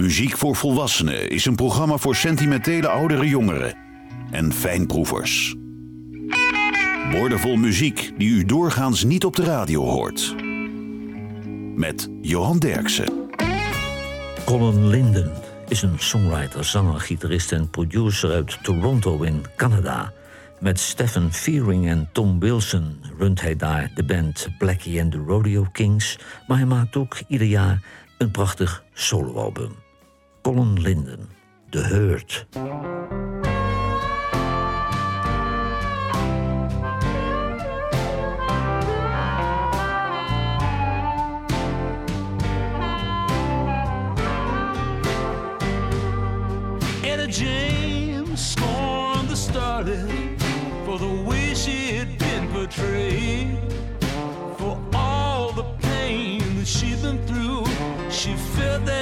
Muziek voor Volwassenen is een programma voor sentimentele oudere jongeren en fijnproevers. Woordenvol muziek die u doorgaans niet op de radio hoort. Met Johan Derksen. Colin Linden is een songwriter, zanger, gitarist en producer uit Toronto in Canada. Met Stephen Fearing en Tom Wilson runt hij daar de band Blackie and the Rodeo Kings. Maar hij maakt ook ieder jaar een prachtig soloalbum. Colin Linden, The Hurt.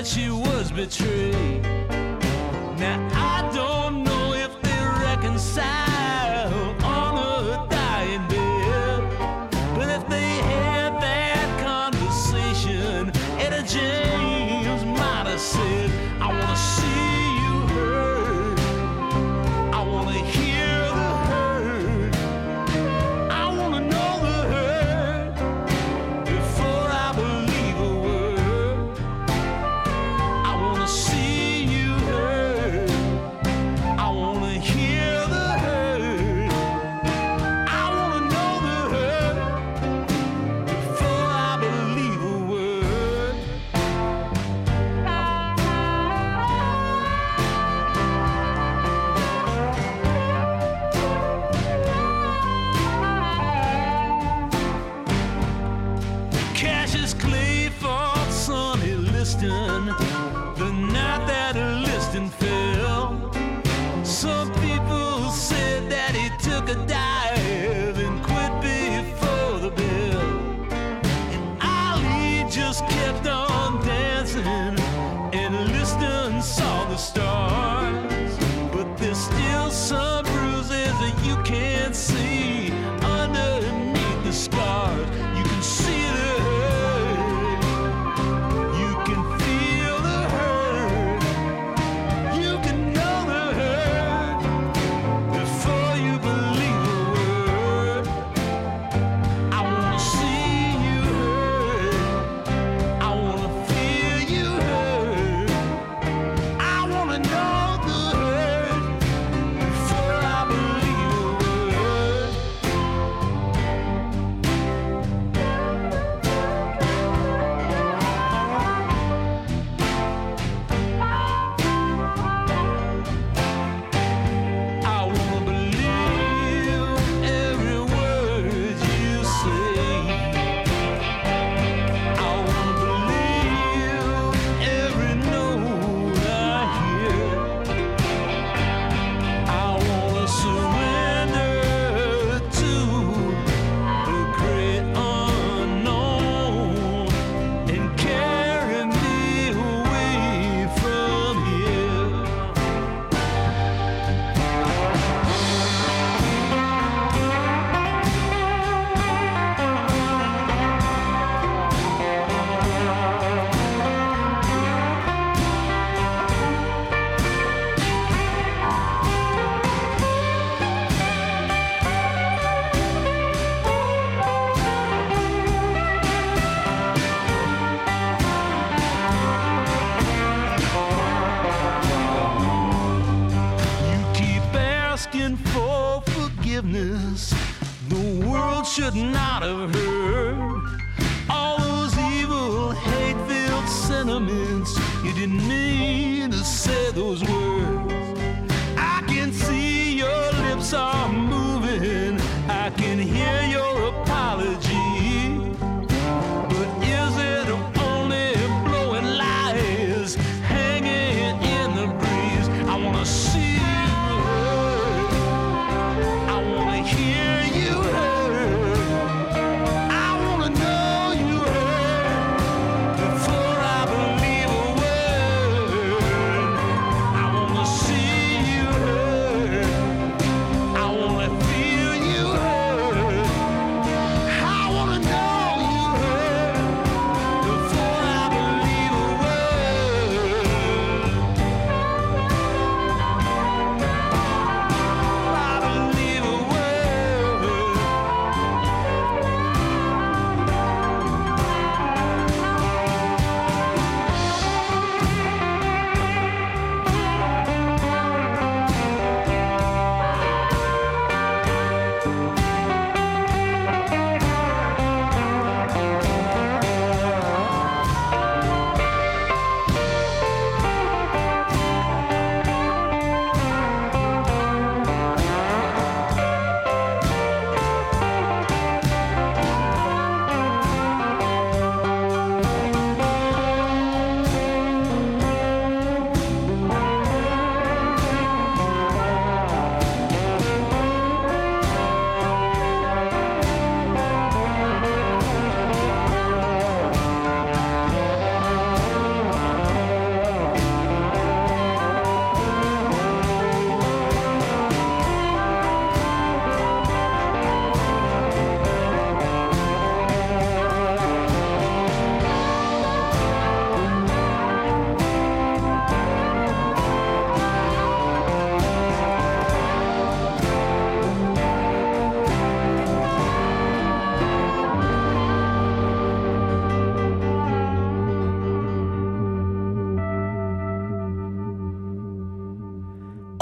she was betrayed.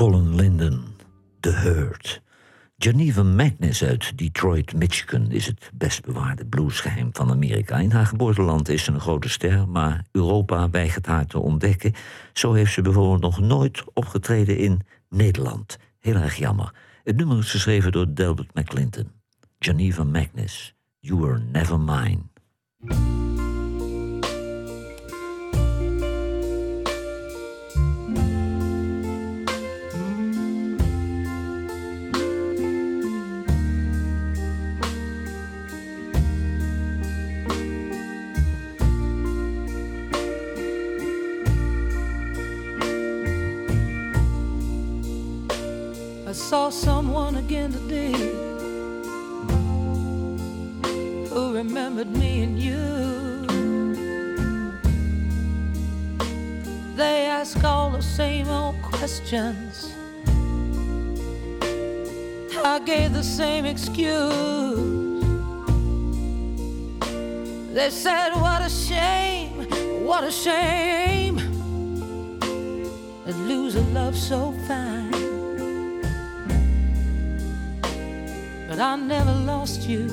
Colin Linden, The Hurt. Geneva Magnus uit Detroit, Michigan is het best bewaarde bluesgeheim van Amerika. In haar geboorteland is ze een grote ster, maar Europa weigert haar te ontdekken. Zo heeft ze bijvoorbeeld nog nooit opgetreden in Nederland. Heel erg jammer. Het nummer is geschreven door Delbert McClinton. Geneva Magnus, You Were Never Mine. Again today who remembered me and you. They ask all the same old questions. I gave the same excuse. They said, What a shame, what a shame to lose a love so fine. I never lost you.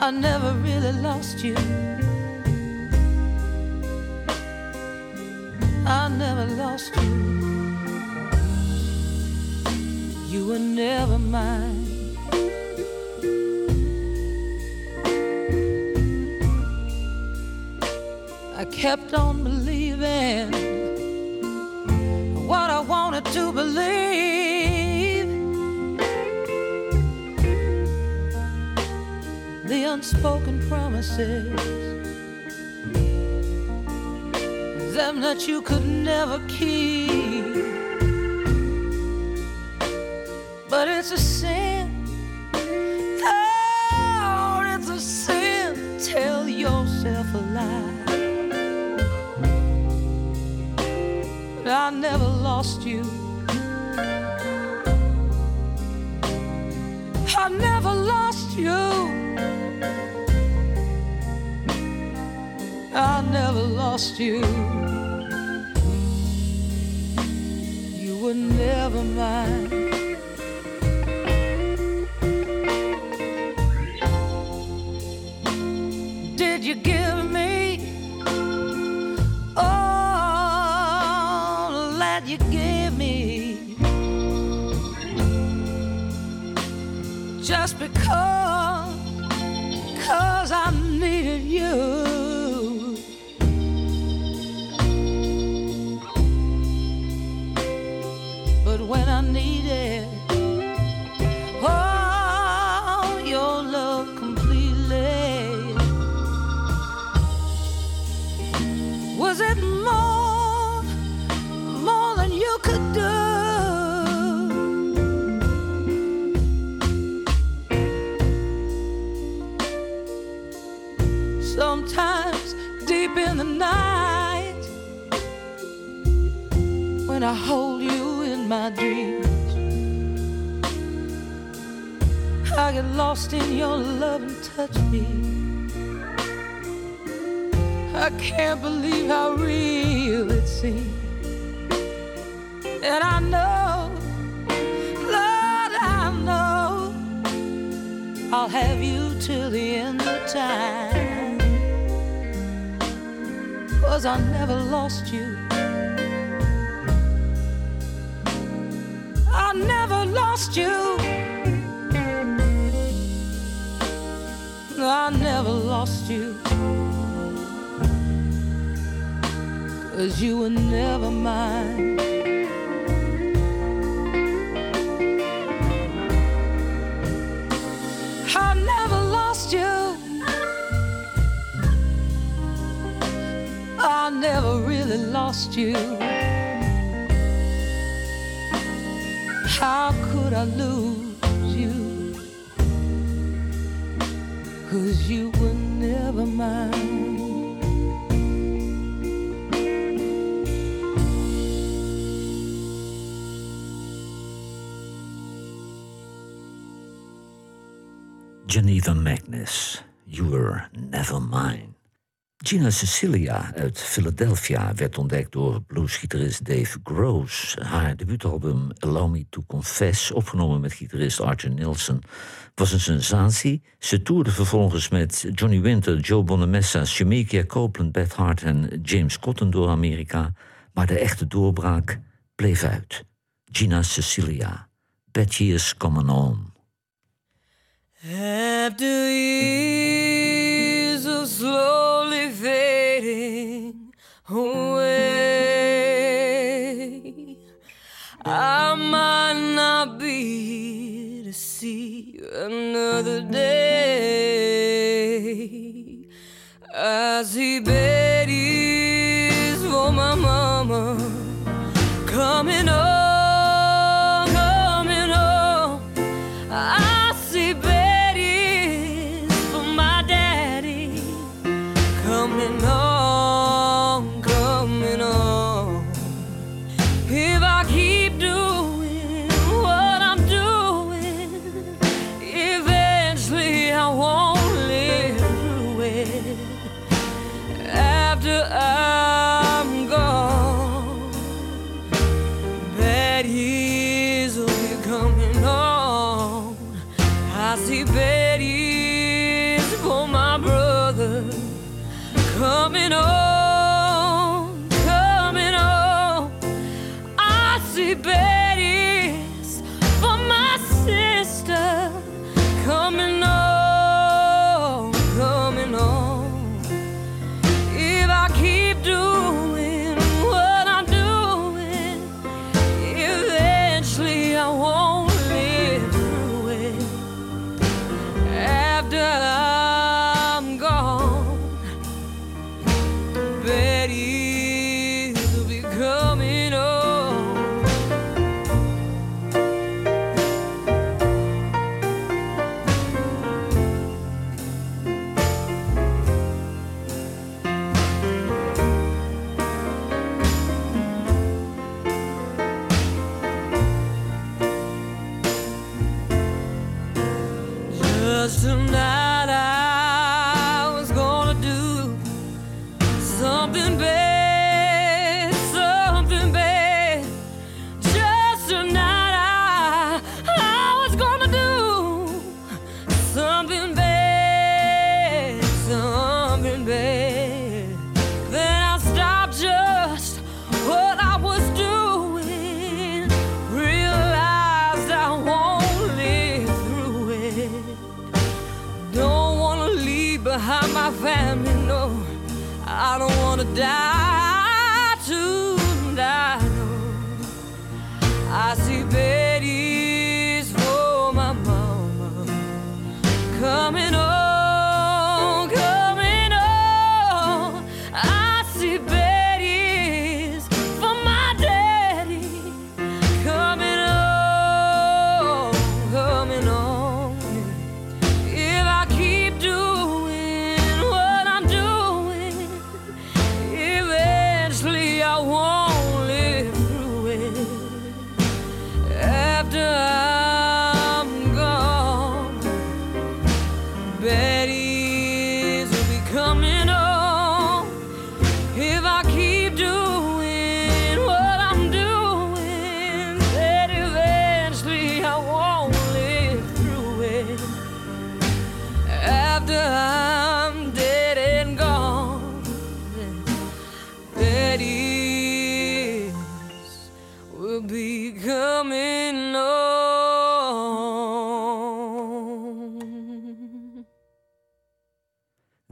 I never really lost you. I never lost you. You were never mine. I kept on believing to believe. The unspoken promises, them that you could never keep. But it's a sin. Oh, it's a sin. Tell yourself a lie. I never lost you. Never lost you. You were never mine. Did you give me? all that you gave me just because cause I needed you hold you in my dreams, I get lost in your love and touch me. I can't believe how real it seems. And I know, Lord, I know I'll have you till the end of time. Cause I never lost you. Never lost you. I never lost you. Cause you were never mine. I never lost you. I never really lost you. How could I lose you? Cause you were never mine. Janiva Magness, you were never mine. Gina Cecilia uit Philadelphia werd ontdekt door bluesgitarist Dave Gross. Haar debuutalbum Allow Me to Confess, opgenomen met gitarist Archer Nilsson, was een sensatie. Ze toerde vervolgens met Johnny Winter, Joe Bonamessa, Shemekia Copeland, Beth Hart en James Cotton door Amerika. Maar de echte doorbraak bleef uit. Gina Cecilia, Bad Years Coming On. After years of fading away, I might not be to see another day. as he Betty's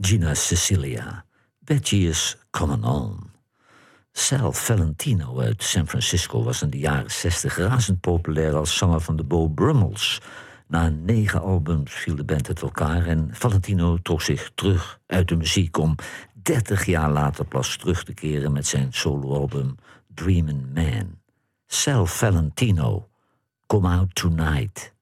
Gina Cecilia, Bad Years Coming On. Sal Valentino uit San Francisco was in de jaren 60 razend populair als zanger van de Bo Brummels. Na negen albums viel de band uit elkaar en Valentino trok zich terug uit de muziek om 30 jaar later pas terug te keren met zijn soloalbum Dreamin' Man. Sal Valentino, Come Out Tonight.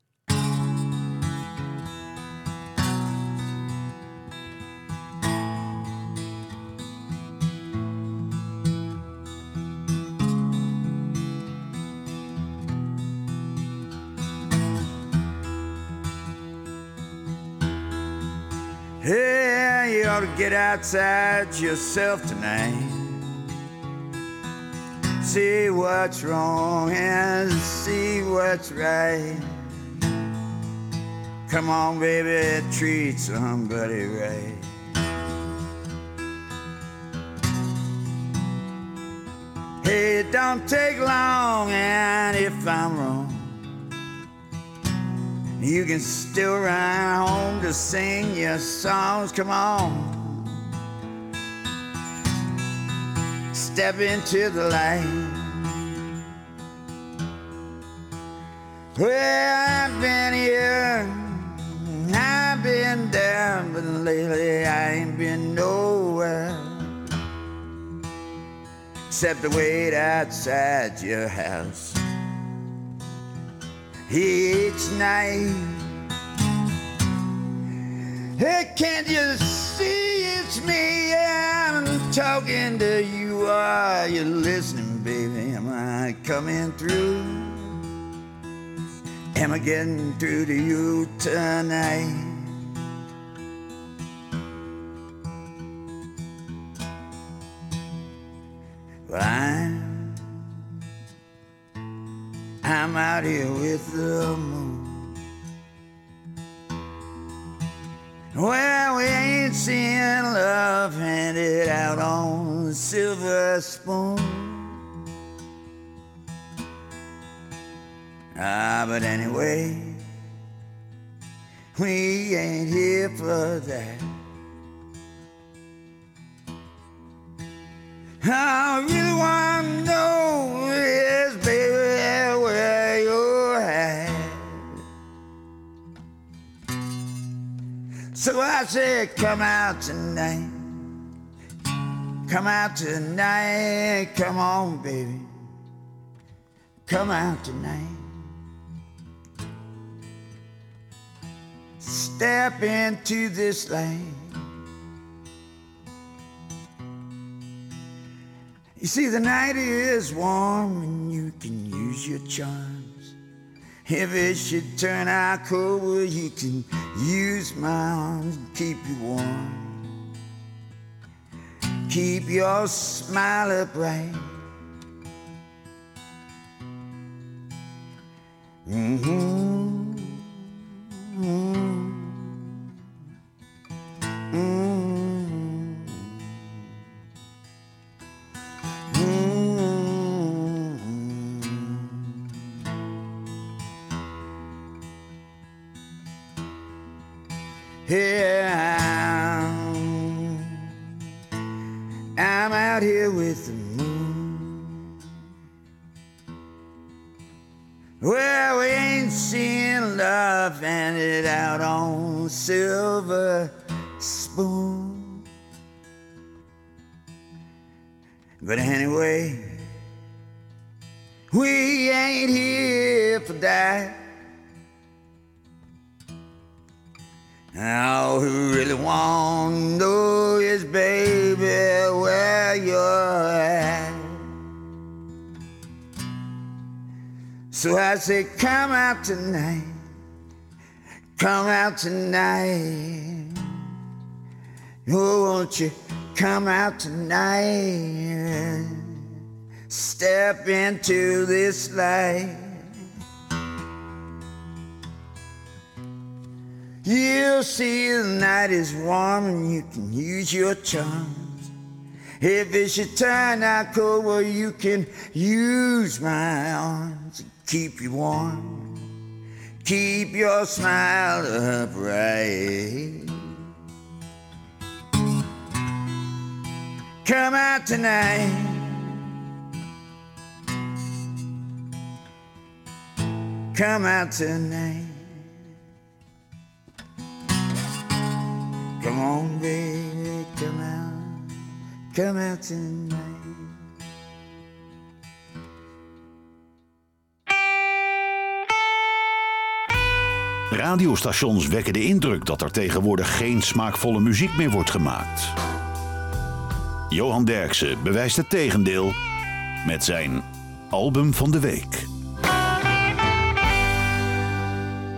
Get outside yourself tonight. See what's wrong and see what's right. Come on, baby, treat somebody right. Hey, it don't take long, and if I'm wrong, you can still run home to sing your songs. Come on. Step into the light. Well, I've been here, I've been down, but lately I ain't been nowhere except to wait outside your house each night. Hey, can't you see it's me? I'm talking to you. Are you listening, baby? Am I coming through? Am I getting through to you tonight? Well, I'm, I'm out here with the moon. Well, we ain't seeing love handed out on a silver spoon. Ah, but anyway, we ain't here for that. I really want to know is, baby, So I said, come out tonight. Come out tonight. Come on, baby. Come out tonight. Step into this lane. You see, the night is warm and you can use your charms. If it should turn out cold, well, you can use my arms and keep you warm. Keep your smile upright. Mm-hmm. Tonight. Oh, won't you come out tonight? Step into this light. You'll see the night is warm and you can use your charms. If it should turn out cold, well, you can use my arms to keep you warm. Keep your smile upright. Come out tonight. Come out tonight. Come on, baby, come out. Come out tonight. Radiostations wekken de indruk dat er tegenwoordig geen smaakvolle muziek meer wordt gemaakt. Johan Derksen bewijst het tegendeel met zijn album van de week.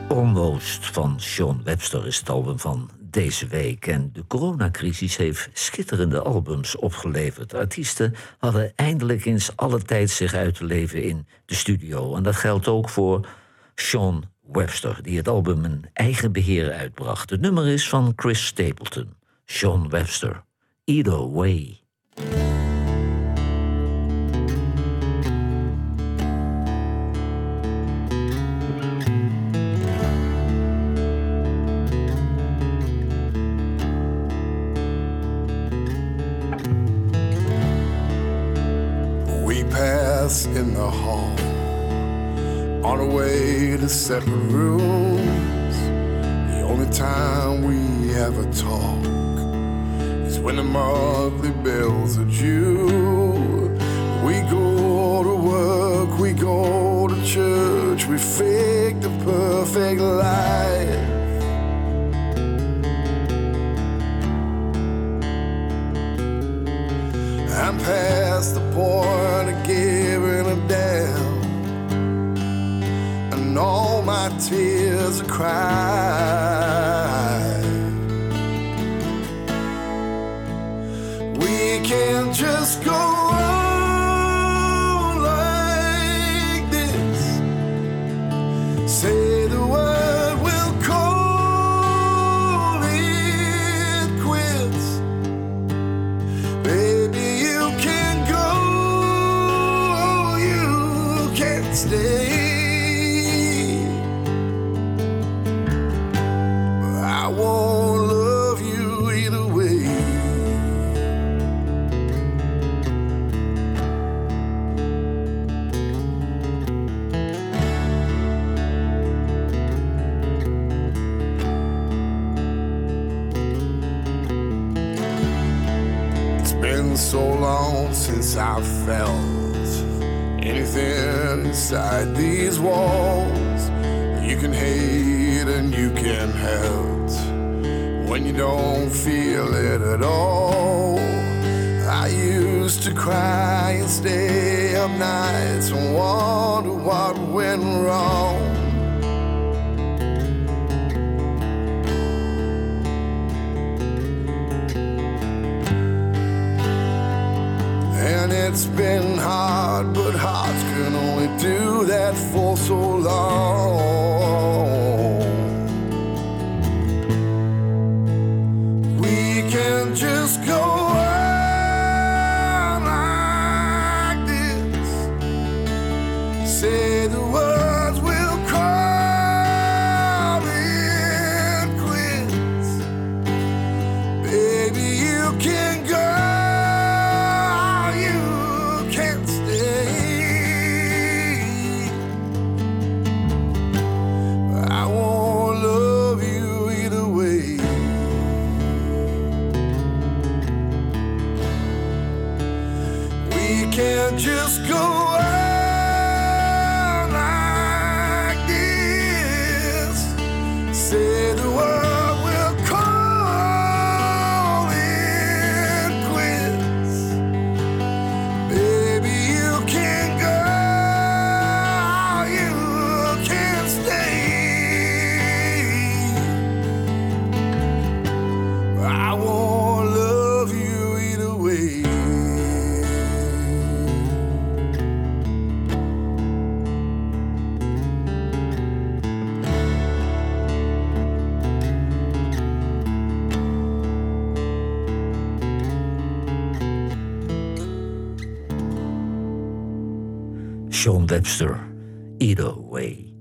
Almost van Sean Webster is het album van deze week. En de coronacrisis heeft schitterende albums opgeleverd. Artiesten hadden eindelijk eens alle tijd zich uit te leven in de studio. En dat geldt ook voor Sean Webster, die het album in eigen beheer uitbracht. Het nummer is van Chris Stapleton. Sean Webster. Either way. To separate rooms. The only time we ever talk is when the monthly bills are due. We go to work, we go to church, we fake the perfect life. I'm past the point tears are cried. We can't just go I felt anything inside these walls. You can hate and you can hurt when you don't feel it at all. I used to cry and stay up nights and wonder what went wrong. It's been hard, but hearts can only do that for so long. Webster, Either Way.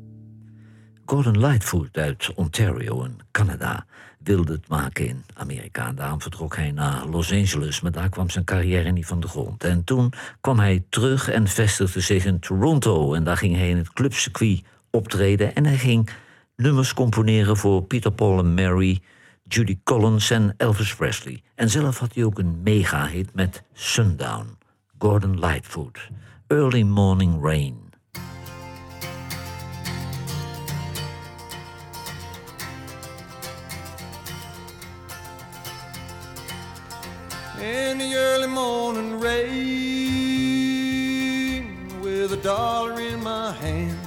Gordon Lightfoot uit Ontario in Canada wilde het maken in Amerika. Daarom vertrok hij naar Los Angeles, maar daar kwam zijn carrière niet van de grond. En toen kwam hij terug en vestigde zich in Toronto. En daar ging hij in het clubcircuit optreden. En hij ging nummers componeren voor Peter Paul en Mary, Judy Collins en Elvis Presley. En zelf had hij ook een mega-hit met Sundown, Gordon Lightfoot, Early Morning Rain. in the early morning rain with a dollar in my hand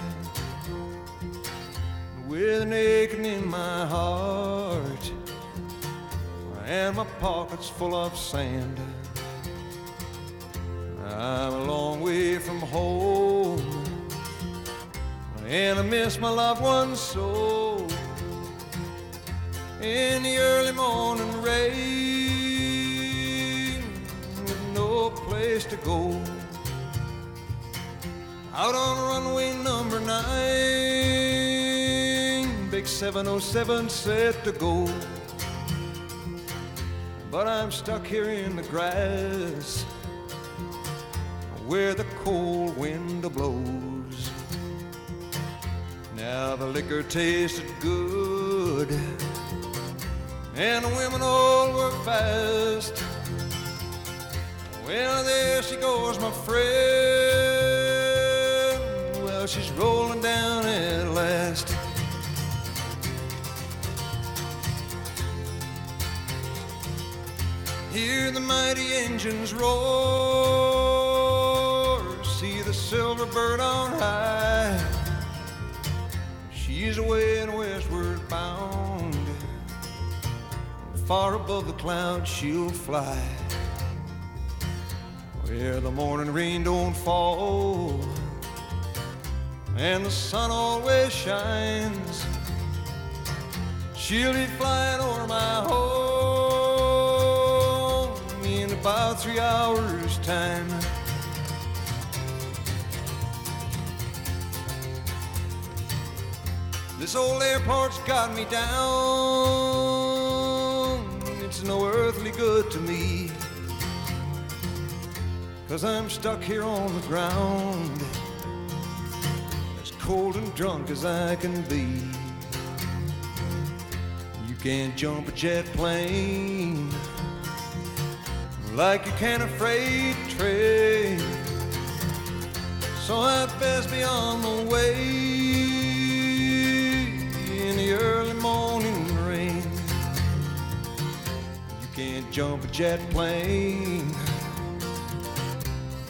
with an aching in my heart and my pockets full of sand. I'm a long way from home, and I miss my loved ones so. In the early morning rain, with no place to go. Out on runway number nine, big 707 set to go. But I'm stuck here in the grass where the cold wind blows. Now the liquor tasted good, and the women all were fast. Well, there she goes, my friend. Well, she's rolling down at last. Hear the mighty engines roar, silver bird on high. She's away and westward bound, far above the clouds she'll fly. Where the morning rain don't fall, and the sun always shines. She'll be flying over my home in about three hours' time. This old airport's got me down. It's no earthly good to me. Cause I'm stuck here on the ground, as cold and drunk as I can be. You can't jump a jet plane like you can a freight train. So I'd best be on the way jump a jet plane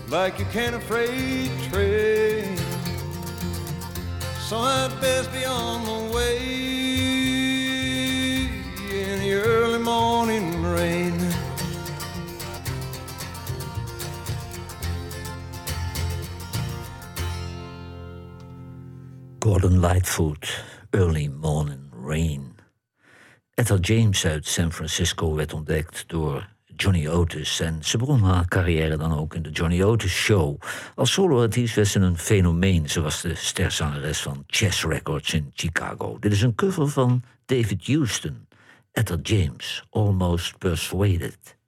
like you can a freight train. So I'd best be on the way in the early morning rain. Gordon Lightfoot, Early Morning. Etta James uit San Francisco werd ontdekt door Johnny Otis. En ze begon haar carrière dan ook in de Johnny Otis Show. Als soloartiest werd ze een fenomeen. Ze was de sterzangeres van Chess Records in Chicago. Dit is een cover van David Houston. Etta James, Almost Persuaded.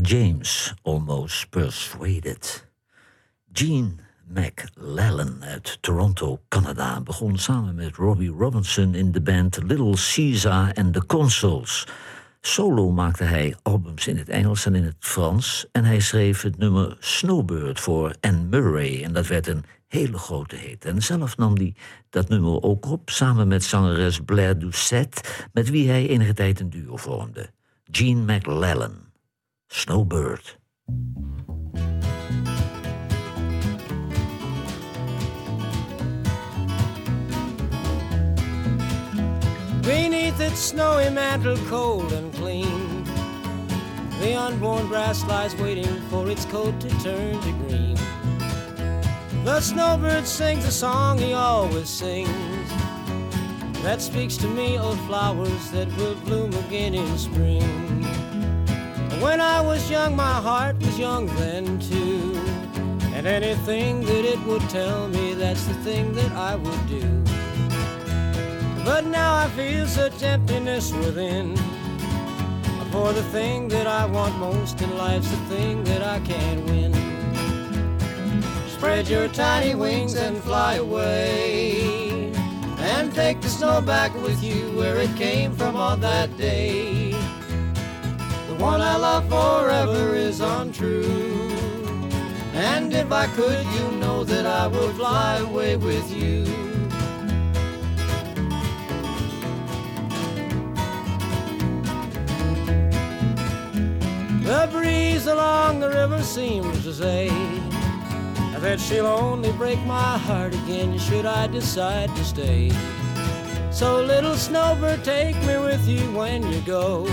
James, Almost Persuaded. Gene McLellan uit Toronto, Canada, begon samen met Robbie Robinson in de band Little Caesar and the Consuls. Solo maakte hij albums in het Engels en in het Frans en hij schreef het nummer Snowbird voor Anne Murray en dat werd een hele grote hit. En zelf nam hij dat nummer ook op samen met zangeres Blair Doucette, met wie hij enige tijd een duo vormde. Gene McLellan. Snowbird. Beneath its snowy mantle, cold and clean, the unborn grass lies waiting for its coat to turn to green. The snowbird sings a song he always sings that speaks to me of flowers that will bloom again in spring. When I was young, my heart was young then too. And anything that it would tell me, that's the thing that I would do. But now I feel such emptiness within. For the thing that I want most in life's the thing that I can't win. Spread your tiny wings and fly away. And take the snow back with you where it came from on that day one I love forever is untrue. And if I could, you know that I would fly away with you. The breeze along the river seems to say that she'll only break my heart again should I decide to stay. So, little snowbird, take me with you when you go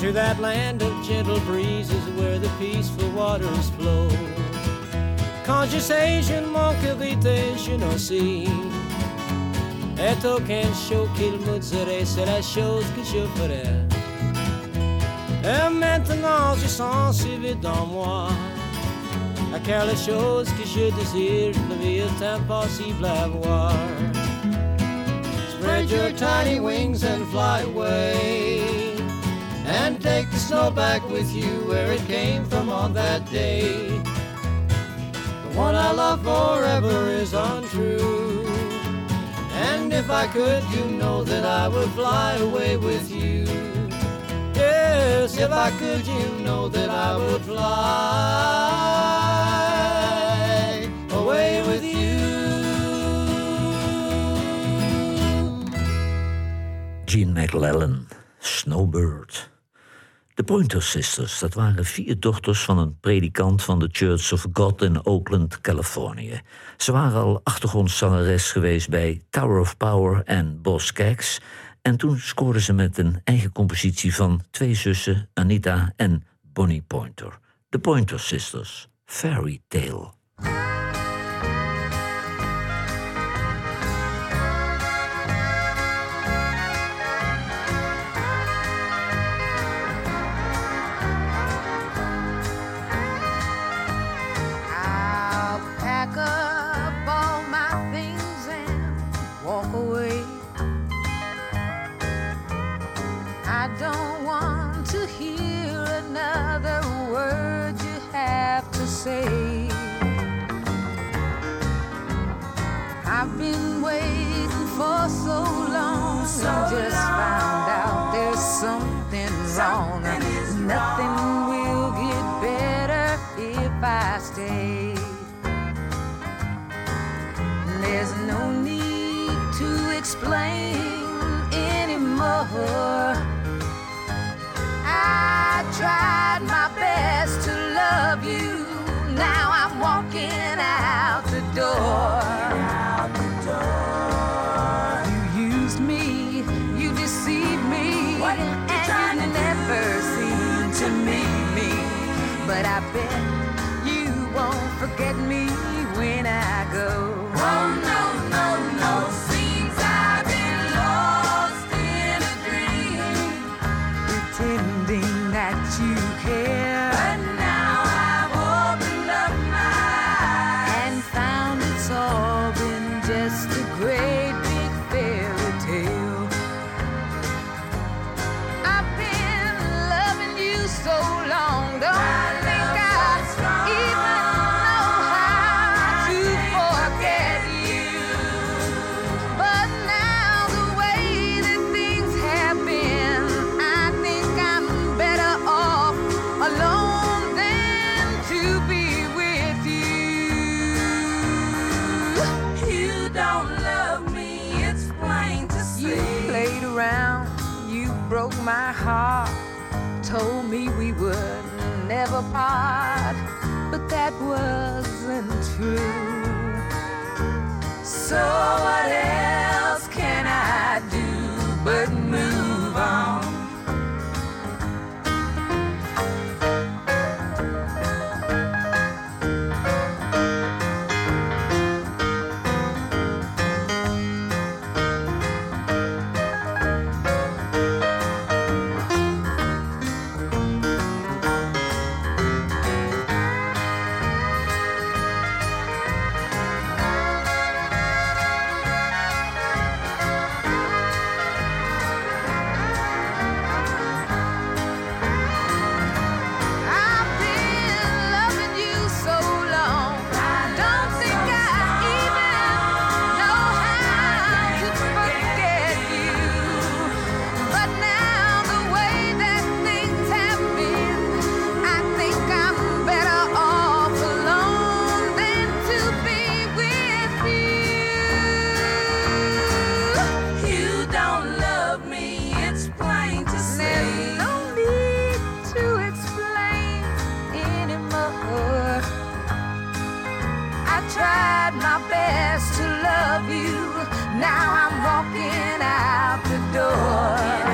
to that land of gentle breezes where the peaceful waters flow. Je sais, je n'en sais. Et aucun show qu'il me dirait, c'est la chose que je ferais. Et maintenant, je sens si vite dans moi. Car les choses que je désire, la vie est impossible à voir. Spread your tiny wings and fly away and take the snow back with you where it came from on that day. The one I love forever is untrue. And if I could, you know that I would fly away with you. Yes, if I could, you know that I would fly away with you. Gene MacLellan, Snowbird. De Pointer Sisters, dat waren vier dochters van een predikant van de Church of God in Oakland, Californië. Ze waren al achtergrondzangeres geweest bij Tower of Power en Boss Cags. En toen scoorden ze met een eigen compositie van twee zussen, Anita en Bonnie Pointer. De Pointer Sisters, Fairy Tale. don't want to hear another word you have to say. I've been waiting for so long, so I just long. found out there's something, something wrong. Nothing wrong. will get better if I stay. There's no need to explain anymore. I tried my best to love you. Now I'm walking out the door. You used me, you deceived me, and you never seemed to meet me. But I bet you won't forget me. you. Now I'm walking out the door.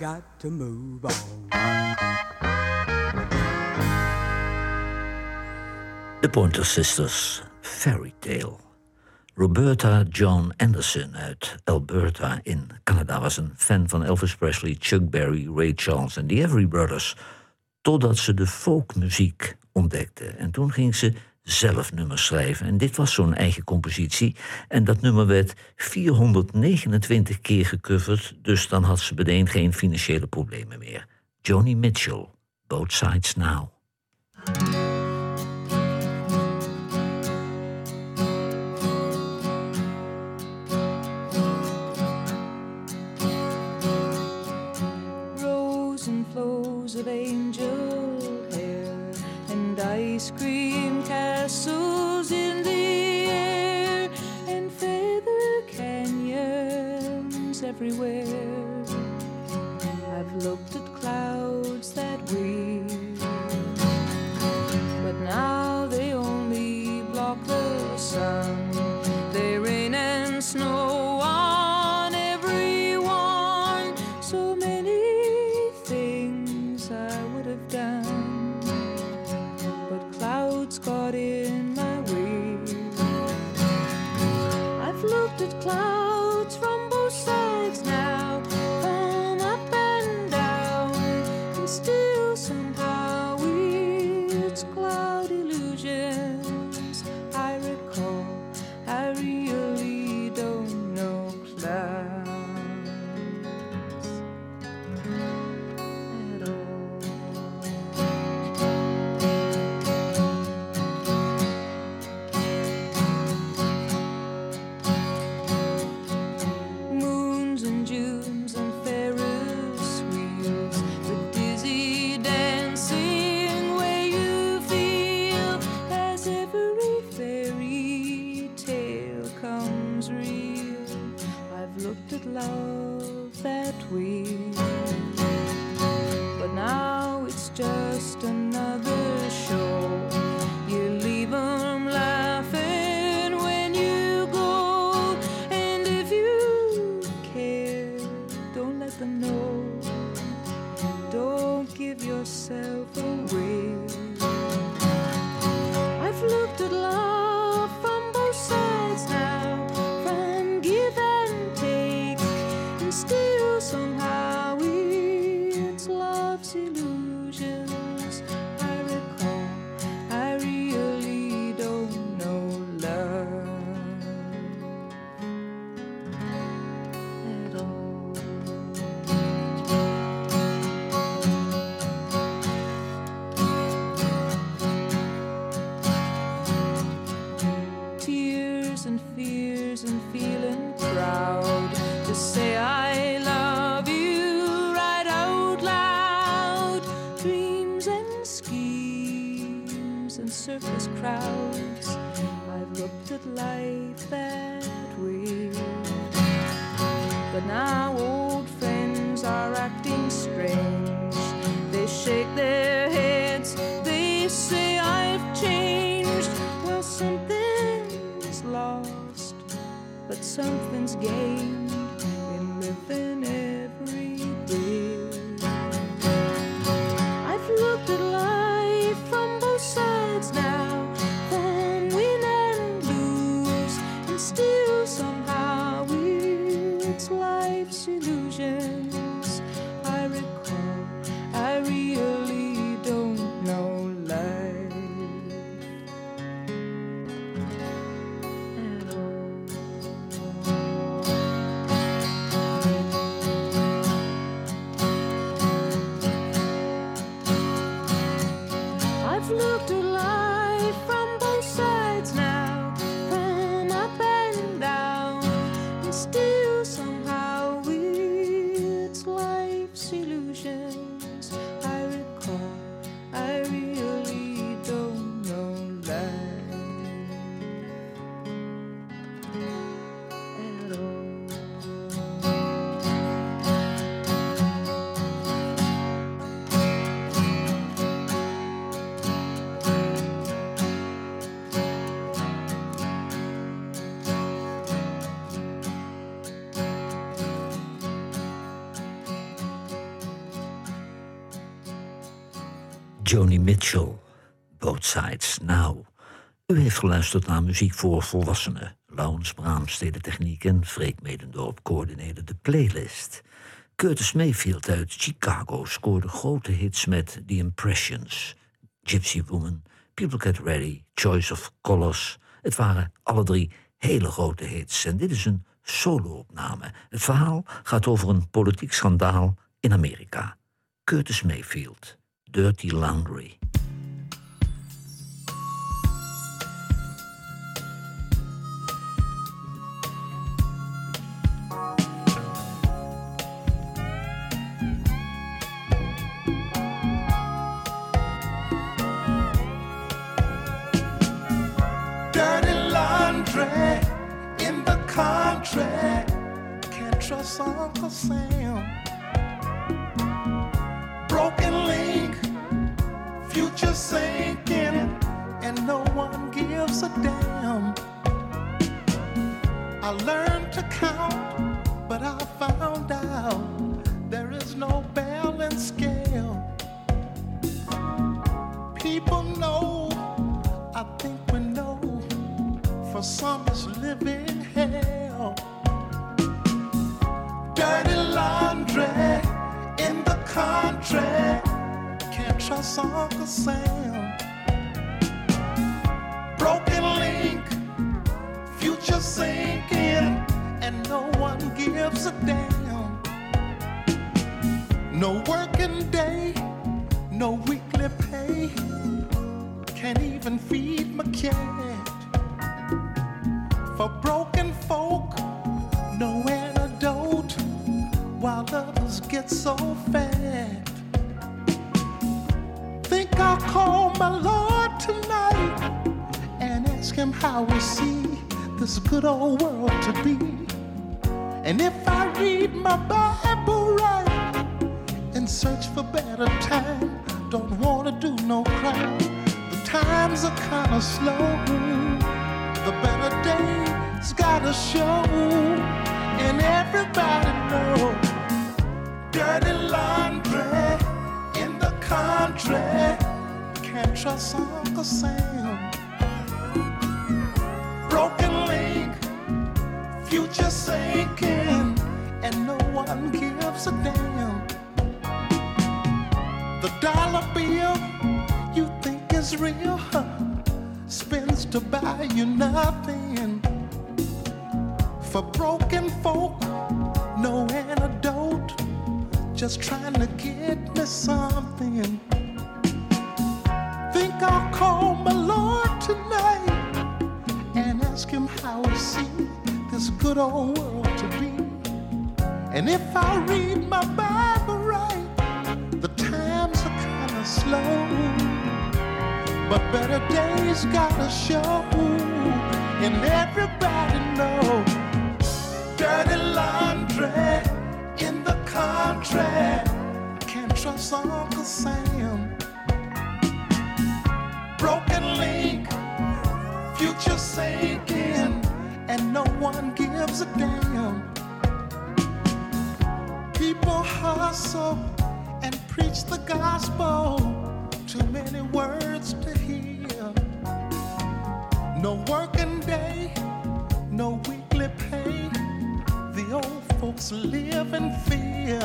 got to move on. De Pointer Sisters, Fairy Tale. Roberta John Anderson uit Alberta in Canada was een fan van Elvis Presley, Chuck Berry, Ray Charles en de Every Brothers. Totdat ze de folkmuziek ontdekte. En toen ging ze zelf nummers schrijven. En dit was zo'n eigen compositie. En dat nummer werd 429 keer gecoverd, dus dan had ze meteen geen financiële problemen meer. Johnny Mitchell, Both Sides Now. And circus crowds. I've looked at life that way. But now old friends are acting strange. They shake their heads, they say I've changed. Well, something's lost, but something's gained in living every day. Joni Mitchell, Both Sides Now. U heeft geluisterd naar muziek voor volwassenen. Laurens Brahms deed de techniek en Freek Medendorp coördineerde de playlist. Curtis Mayfield uit Chicago scoorde grote hits met The Impressions, Gypsy Woman, People Get Ready, Choice of Colors. Het waren alle drie hele grote hits en dit is een solo-opname. Het verhaal gaat over een politiek schandaal in Amerika. Curtis Mayfield, Dirty Laundry. Dirty laundry in the country. Can't trust Uncle Sam. Future sinking, and no one gives a damn. I learned to count, but I found out there is no balance scale. People know, I think we know, for some it's living hell. Dirty laundry in the country, can't trust Uncle Broken link, future sinking, and no one gives a damn. No working day, no weekly pay, can't even feed my cat. For broken folk, no antidote, while others get so fat. Call my Lord tonight and ask him how we see this good old world to be. And if I read my Bible right and search for better time, don't wanna do no crime. The times are kinda slow. The better days gotta show, and everybody know. Dirty laundry in the country, can't trust Uncle Sam. Broken link, future sinking, and no one gives a damn. The dollar bill you think is real, huh? spends to buy you nothing. For broken folk, no antidote, just trying to get me something. Call my Lord tonight and ask him how he see this good old world to be. And if I read my Bible right, the times are kinda slow. But better days gotta show, and everybody know. Dirty laundry in the country, can't trust Uncle Sam. Broken link, future sinking, and no one gives a damn. People hustle and preach the gospel. Too many words to hear. No working day, no weekly pay. The old folks live in fear.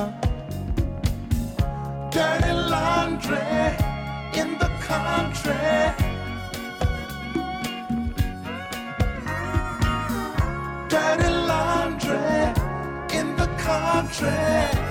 Dirty laundry in the Dirty laundry in the country.